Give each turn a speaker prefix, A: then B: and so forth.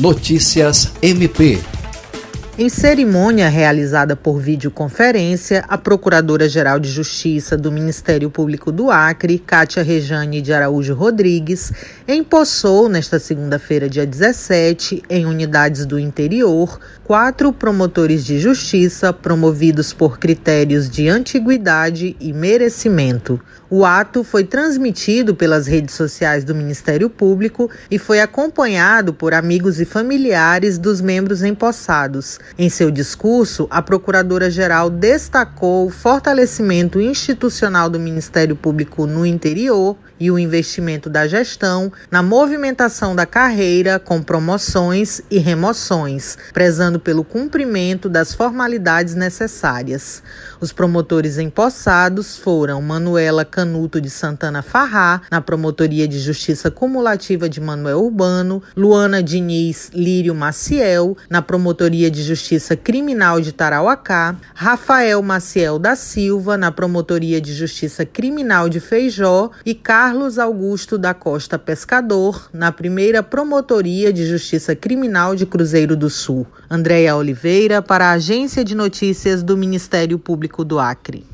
A: Notícias MP
B: em cerimônia realizada por videoconferência, a Procuradora-Geral de Justiça do Ministério Público do Acre, Cátia Rejane de Araújo Rodrigues, empossou nesta segunda-feira, dia 17, em unidades do interior, quatro promotores de justiça promovidos por critérios de antiguidade e merecimento. O ato foi transmitido pelas redes sociais do Ministério Público e foi acompanhado por amigos e familiares dos membros empossados. Em seu discurso, a Procuradora-Geral destacou o fortalecimento institucional do Ministério Público no interior e o investimento da gestão na movimentação da carreira com promoções e remoções, prezando pelo cumprimento das formalidades necessárias. Os promotores empossados foram Manuela Canuto de Santana Farrá, na Promotoria de Justiça Cumulativa de Manuel Urbano, Luana Diniz Lírio Maciel, na Promotoria de Justiça Criminal de Tarauacá, Rafael Maciel da Silva, na Promotoria de Justiça Criminal de Feijó e Carlos Augusto da Costa Pescador, na primeira Promotoria de Justiça Criminal de Cruzeiro do Sul. Andréia Oliveira, para a Agência de Notícias do Ministério Público do Acre.